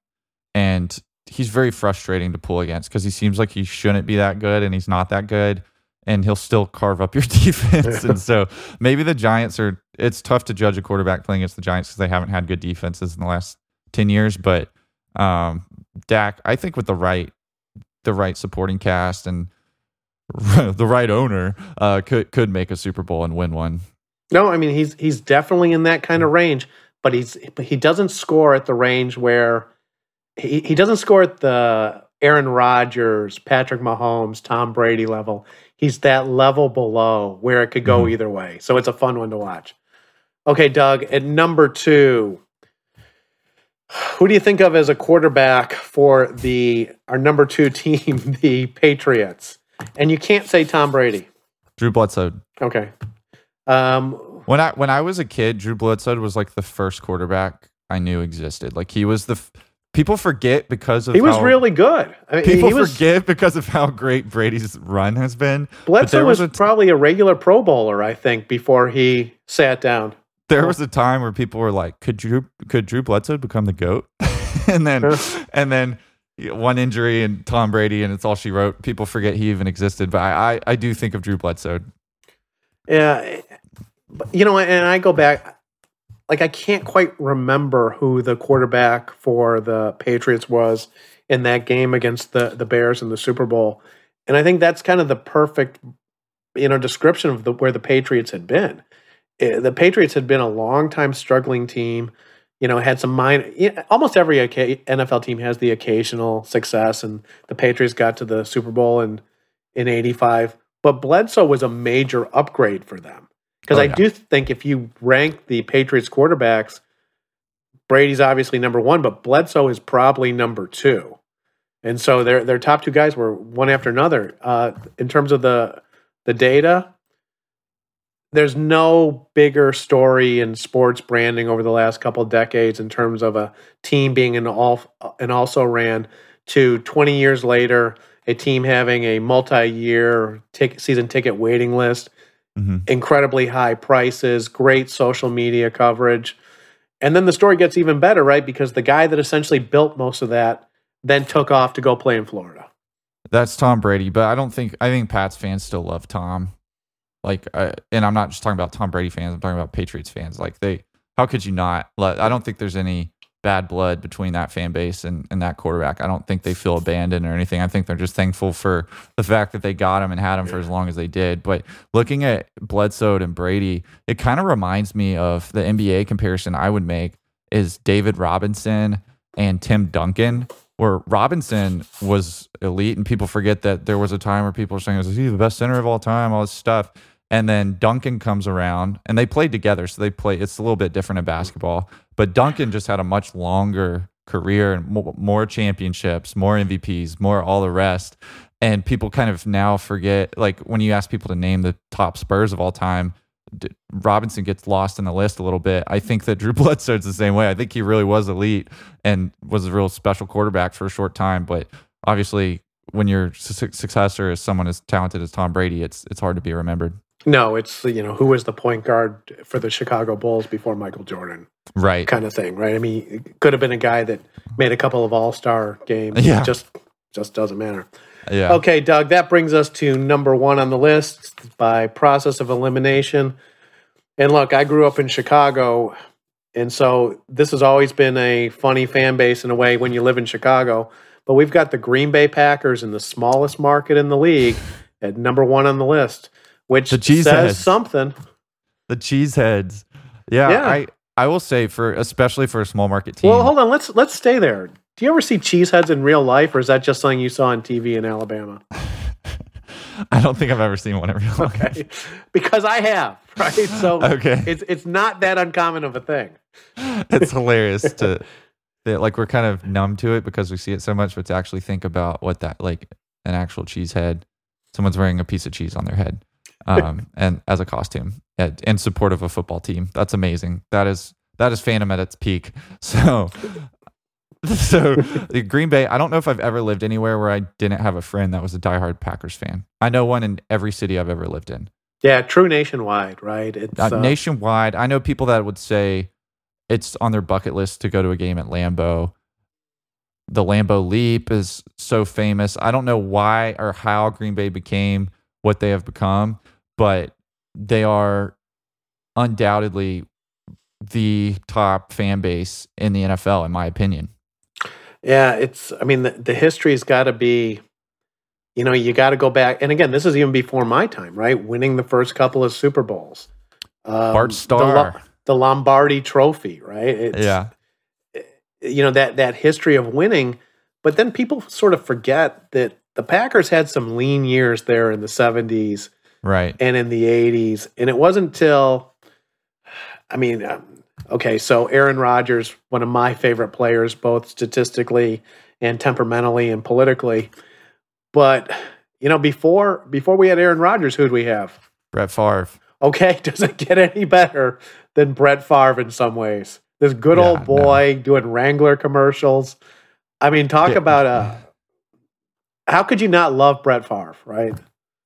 Speaker 4: and he's very frustrating to pull against because he seems like he shouldn't be that good, and he's not that good, and he'll still carve up your <laughs> defense. and <laughs> so maybe the Giants are. It's tough to judge a quarterback playing against the Giants because they haven't had good defenses in the last ten years, but um, Dak, I think with the right the right supporting cast and <laughs> the right owner uh, could could make a Super Bowl and win one.
Speaker 3: No, I mean he's he's definitely in that kind of range, but he's but he doesn't score at the range where he, he doesn't score at the Aaron Rodgers, Patrick Mahomes, Tom Brady level. He's that level below where it could go mm-hmm. either way. So it's a fun one to watch. Okay, Doug, at number two, who do you think of as a quarterback for the our number two <laughs> team, the Patriots? And you can't say Tom Brady.
Speaker 4: Drew Bledsoe.
Speaker 3: Okay. Um,
Speaker 4: when I when I was a kid, Drew Bledsoe was like the first quarterback I knew existed. Like he was the f- people forget because of
Speaker 3: he was really good.
Speaker 4: I mean, people forget because of how great Brady's run has been.
Speaker 3: Bledsoe was, was a, probably a regular Pro Bowler, I think, before he sat down.
Speaker 4: There was a time where people were like, "Could Drew could Drew Bledsoe become the goat?" <laughs> and then and then one injury and Tom Brady and it's all she wrote. People forget he even existed, but I I, I do think of Drew Bledsoe.
Speaker 3: Yeah, you know, and I go back. Like I can't quite remember who the quarterback for the Patriots was in that game against the the Bears in the Super Bowl, and I think that's kind of the perfect you know description of the where the Patriots had been Eh, the Patriots had been a long time struggling team. You know, had some minor. Almost every NFL team has the occasional success, and the Patriots got to the Super Bowl in in '85. But Bledsoe was a major upgrade for them because oh, I yeah. do think if you rank the Patriots quarterbacks, Brady's obviously number one, but Bledsoe is probably number two. And so their their top two guys were one after another. Uh, in terms of the the data, there's no bigger story in sports branding over the last couple of decades in terms of a team being an all an also ran to 20 years later a team having a multi-year season ticket waiting list mm-hmm. incredibly high prices great social media coverage and then the story gets even better right because the guy that essentially built most of that then took off to go play in florida
Speaker 4: that's tom brady but i don't think i think pats fans still love tom like, uh, and I'm not just talking about Tom Brady fans. I'm talking about Patriots fans. Like, they, how could you not? Let, I don't think there's any bad blood between that fan base and, and that quarterback. I don't think they feel abandoned or anything. I think they're just thankful for the fact that they got him and had him for as long as they did. But looking at Bledsoe and Brady, it kind of reminds me of the NBA comparison I would make is David Robinson and Tim Duncan where Robinson was elite, and people forget that there was a time where people were saying, "Is he the best center of all time?" All this stuff, and then Duncan comes around, and they played together, so they play. It's a little bit different in basketball, but Duncan just had a much longer career and more championships, more MVPs, more all the rest. And people kind of now forget, like when you ask people to name the top Spurs of all time, Robinson gets lost in the list a little bit. I think that Drew <laughs> Bledsoe's the same way. I think he really was elite and was a real special quarterback for a short time. But obviously, when your su- successor is someone as talented as Tom Brady, it's it's hard to be remembered.
Speaker 3: No, it's you know who was the point guard for the Chicago Bulls before Michael Jordan,
Speaker 4: right?
Speaker 3: Kind of thing, right? I mean, it could have been a guy that made a couple of All Star games.
Speaker 4: Yeah,
Speaker 3: just just doesn't matter.
Speaker 4: Yeah.
Speaker 3: Okay, Doug, that brings us to number one on the list by process of elimination. And look, I grew up in Chicago, and so this has always been a funny fan base in a way when you live in Chicago. But we've got the Green Bay Packers in the smallest market in the league at number one on the list, which the says heads. something.
Speaker 4: The cheeseheads. Yeah, yeah, I I will say for especially for a small market team.
Speaker 3: Well, hold on, let's let's stay there. Do you ever see cheeseheads in real life, or is that just something you saw on TV in Alabama? <laughs>
Speaker 4: I don't think I've ever seen one in real life. Okay.
Speaker 3: Because I have, right? So <laughs>
Speaker 4: okay.
Speaker 3: it's it's not that uncommon of a thing.
Speaker 4: It's hilarious <laughs> to that like we're kind of numb to it because we see it so much, but to actually think about what that like an actual cheese head, someone's wearing a piece of cheese on their head. Um, and as a costume in support of a football team. That's amazing. That is that is fandom at its peak. <laughs> So so Green Bay. I don't know if I've ever lived anywhere where I didn't have a friend that was a diehard Packers fan. I know one in every city I've ever lived in.
Speaker 3: Yeah, true nationwide, right? It's
Speaker 4: Uh, nationwide, I know people that would say it's on their bucket list to go to a game at Lambeau. The Lambeau Leap is so famous. I don't know why or how Green Bay became what they have become, but they are undoubtedly the top fan base in the NFL, in my opinion.
Speaker 3: Yeah, it's. I mean, the, the history's got to be. You know, you got to go back, and again, this is even before my time, right? Winning the first couple of Super Bowls, um,
Speaker 4: Bart
Speaker 3: the,
Speaker 4: Starr.
Speaker 3: Lo- the Lombardi Trophy, right? It's,
Speaker 4: yeah.
Speaker 3: you know that that history of winning, but then people sort of forget that the Packers had some lean years there in the '70s
Speaker 4: Right.
Speaker 3: and in the 80s. And it wasn't until, I mean, um, okay, so Aaron Rodgers, one of my favorite players, both statistically and temperamentally and politically. But, you know, before before we had Aaron Rodgers, who'd we have?
Speaker 4: Brett Favre.
Speaker 3: Okay, <laughs> does it get any better than Brett Favre in some ways? This good
Speaker 4: Yeah,
Speaker 3: old boy doing Wrangler commercials. I mean, talk
Speaker 4: Yeah.
Speaker 3: about uh how could you not love Brett Favre, right?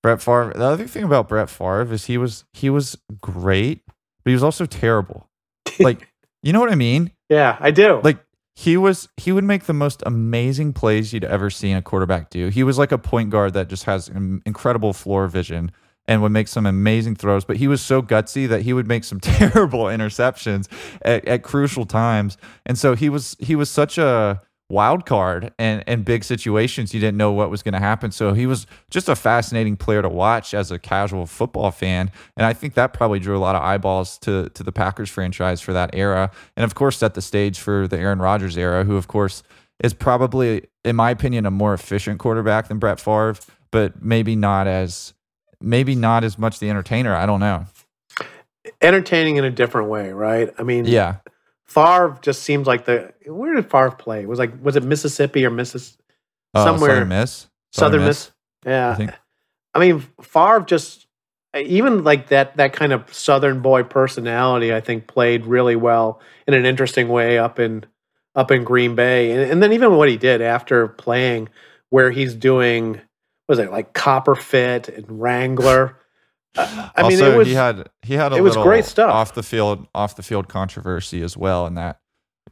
Speaker 4: Brett Favre. The other thing about Brett Favre is he was he was great, but he was also terrible. <laughs> Like, you know what I mean?
Speaker 3: Yeah, I do.
Speaker 4: Like he was he would make the most amazing plays you'd ever seen a quarterback do. He was like a point guard that just has in- incredible floor vision and would make some amazing throws, but he was so gutsy that he would make some <laughs> terrible interceptions at, at crucial times. And so he was he was such a wild card and and big situations you didn't know what was going to happen. So he was just a fascinating player to watch as a casual football fan, and I think that probably drew a lot of eyeballs to to the Packers franchise for that era, and of course set the stage for the Aaron Rodgers era, who of course is probably, in my opinion, a more efficient quarterback than Brett Favre, but maybe not as maybe not as much the entertainer. I don't know.
Speaker 3: entertaining in a different way, right? I mean,
Speaker 4: Yeah,
Speaker 3: Favre just seems like the where did Favre play? It was like was it Mississippi or Missis
Speaker 4: Uh,
Speaker 3: somewhere
Speaker 4: Southern Miss,
Speaker 3: Southern Miss? Yeah,
Speaker 4: I think.
Speaker 3: I mean Favre just even like that that kind of Southern boy personality. I think played really well in an interesting way up in up in Green Bay, and, and then even what he did after playing, where he's doing what was it like Copper Fit and Wrangler. I I mean,
Speaker 4: also,
Speaker 3: it was
Speaker 4: he had he had a
Speaker 3: it was
Speaker 4: little
Speaker 3: great stuff.
Speaker 4: off the field off the field controversy as well, and that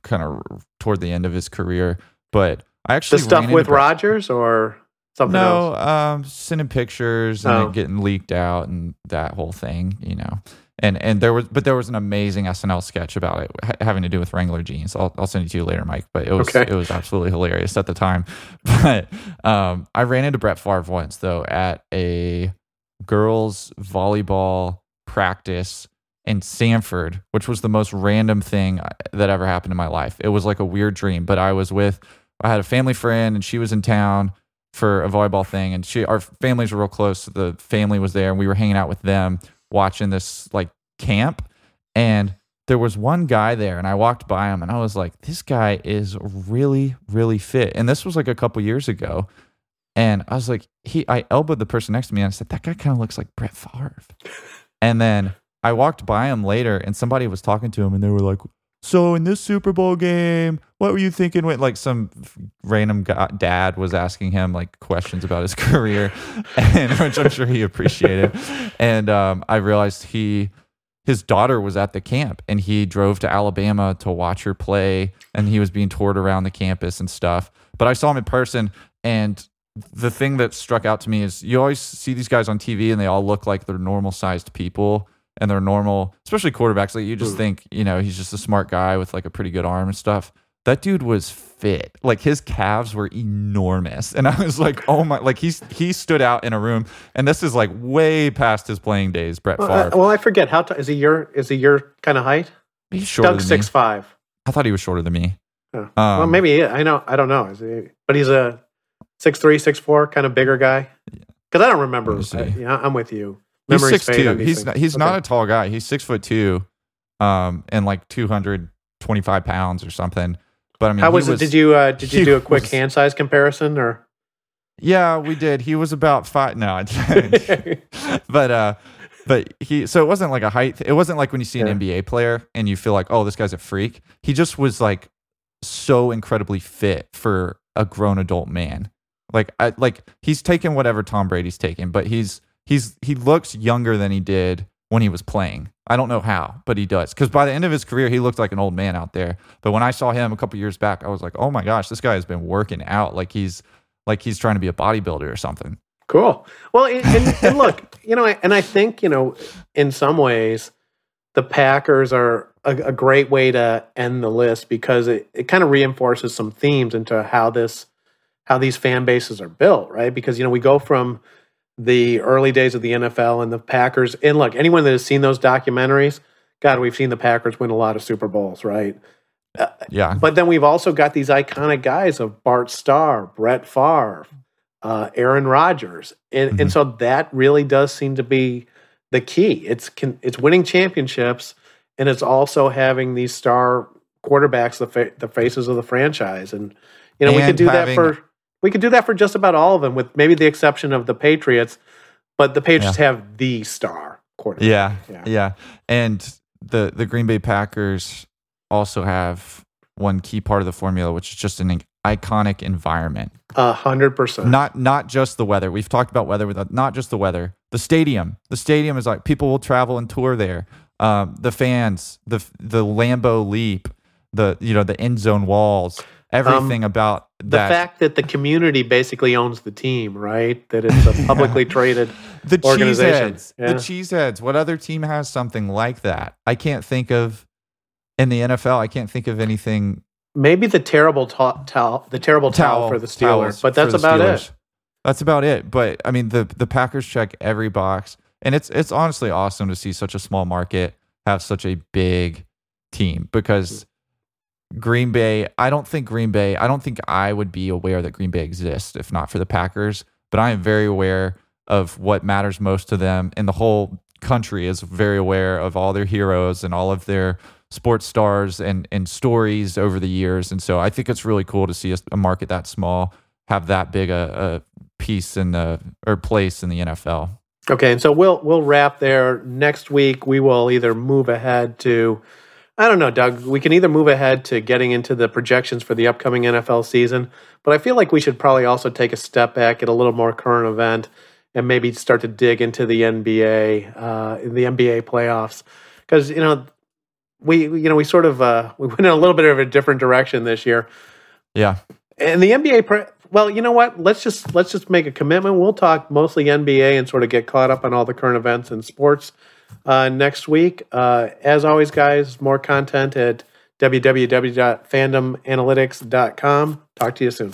Speaker 4: kind of toward the end of his career. But I actually
Speaker 3: the
Speaker 4: stuff
Speaker 3: with Rodgers or something else.
Speaker 4: No, um, sending pictures and
Speaker 3: Oh.
Speaker 4: getting leaked out and that whole thing, you know. And and there was, but there was an amazing SNL sketch about it ha- having to do with Wrangler jeans. I'll I'll send it to you later, Mike. But it was
Speaker 3: Okay.
Speaker 4: it was absolutely hilarious at the time. <laughs> But um, I ran into Brett Favre once though at a girls volleyball practice in Samford, which was the most random thing uh, that ever happened in my life. It was like a weird dream, but I was with I had a family friend and she was in town for a volleyball thing and she our families were real close. So the family was there and we were hanging out with them watching this like camp and there was one guy there and I walked by him and I was like this guy is really really fit. And this was like a couple years ago. And I was like he I elbowed the person next to me and I said that guy kind of looks like Brett Favre. And then I walked by him later and somebody was talking to him and they were like, So in this Super Bowl game, what were you thinking when like some random guy, dad was asking him like questions about his <laughs> career and <laughs> which I'm sure he appreciated. And um, I realized he his daughter was at the camp and he drove to Alabama to watch her play and he was being toured around the campus and stuff. But I saw him in person and the thing that struck out to me is you always see these guys on TV and they all look like they're normal sized people and they're normal, especially quarterbacks. Like you just
Speaker 3: Mm.
Speaker 4: think, you know, he's just a smart guy with like a pretty good arm and stuff. That dude was fit. Like his calves were enormous. And I was like, oh my, like he's, he stood out in a room. And this is like way past his playing days, Brett
Speaker 3: Well, I, well, I forget how t- is he your is he your kind of height?
Speaker 4: he's shorter than
Speaker 3: six
Speaker 4: me.
Speaker 3: five.
Speaker 4: I thought he was shorter than me.
Speaker 3: Oh. well,
Speaker 4: Um,
Speaker 3: maybe I know. I don't know. Is he, but he's a six three, six four, kind of bigger guy. Because I don't remember.
Speaker 4: Let me see.
Speaker 3: I, yeah, I'm with you.
Speaker 4: He's six two. He's
Speaker 3: things.
Speaker 4: not, he's
Speaker 3: Okay.
Speaker 4: not a tall guy. He's six foot two, um, and like two hundred twenty five pounds or something. But I mean,
Speaker 3: How
Speaker 4: he
Speaker 3: was, it? Did you uh, did you <laughs> do a quick
Speaker 4: was-
Speaker 3: hand size comparison or?
Speaker 4: Yeah, we did. He was about five. No, I <laughs> but uh, but he. So it wasn't like a height. It wasn't like when you see an
Speaker 3: Yeah.
Speaker 4: NBA player and you feel like, oh, this guy's a freak. He just was like so incredibly fit for a grown adult man. Like I like he's taken whatever Tom Brady's taken, but he's he's he looks younger than he did when he was playing. I don't know how, but he does. Because by the end of his career, he looked like an old man out there. But when I saw him a couple years back, I was like, oh my gosh, this guy has been working out like he's like he's trying to be a bodybuilder or something.
Speaker 3: Cool. Well, and, and, and look, <laughs> you know, and I think you know, in some ways, the Packers are a, a great way to end the list because it, it kind of reinforces some themes into how this how these fan bases are built, right? Because you know, we go from the early days of the NFL and the Packers. And look, anyone that has seen those documentaries, God, we've seen the Packers win a lot of Super Bowls, right?
Speaker 4: Uh, yeah.
Speaker 3: But then we've also got these iconic guys of Bart Starr, Brett Favre, uh, Aaron Rodgers, and mm-hmm. and so that really does seem to be the key. It's can, it's winning championships, and it's also having these star quarterbacks, the fa- the faces of the franchise, and you know and we could do having, that for we could do that for just about all of them, with maybe the exception of the Patriots. But the Patriots yeah. have the star quarterback.
Speaker 4: Yeah, yeah, yeah, and the the Green Bay Packers also have one key part of the formula, which is just an iconic environment.
Speaker 3: A hundred percent.
Speaker 4: Not not just the weather. We've talked about weather with not just the weather. The stadium. The stadium is like people will travel and tour there. Um, the fans, the the Lambeau Leap, the you know the end zone walls everything um, about
Speaker 3: the fact that the community basically owns the team, right? That it's a <laughs> publicly traded <laughs>
Speaker 4: the
Speaker 3: organization.
Speaker 4: Cheeseheads, yeah. The cheeseheads. What other team has something like that? I can't think of in the NFL. I can't think of anything.
Speaker 3: Maybe the terrible towel, the terrible towel, towel for the Steelers, but that's about Steelers. it.
Speaker 4: That's about it. But I mean, the the Packers check every box, and it's it's honestly awesome to see such a small market have such a big team because Green Bay, I don't think Green Bay, I don't think I would be aware that Green Bay exists if not for the Packers, but I am very aware of what matters most to them. And the whole country is very aware of all their heroes and all of their sports stars and, and stories over the years. And so I think it's really cool to see a, market that small have that big a, a piece in the or place in the NFL.
Speaker 3: Okay, and so we'll we'll wrap there. Next week we will either move ahead to I don't know, Doug. We can either move ahead to getting into the projections for the upcoming NFL season, but I feel like we should probably also take a step back at a little more current event and maybe start to dig into the NBA, uh, the NBA playoffs, because you know we you know we sort of uh, <laughs> we went in a little bit of a different direction this year.
Speaker 4: Yeah,
Speaker 3: and the NBA. Pre- well, you know what? Let's just let's just make a commitment. We'll talk mostly NBA and sort of get caught up on all the current events in sports uh, next week. Uh, as always, guys, more content at www.fandomanalytics.com. Talk to you soon.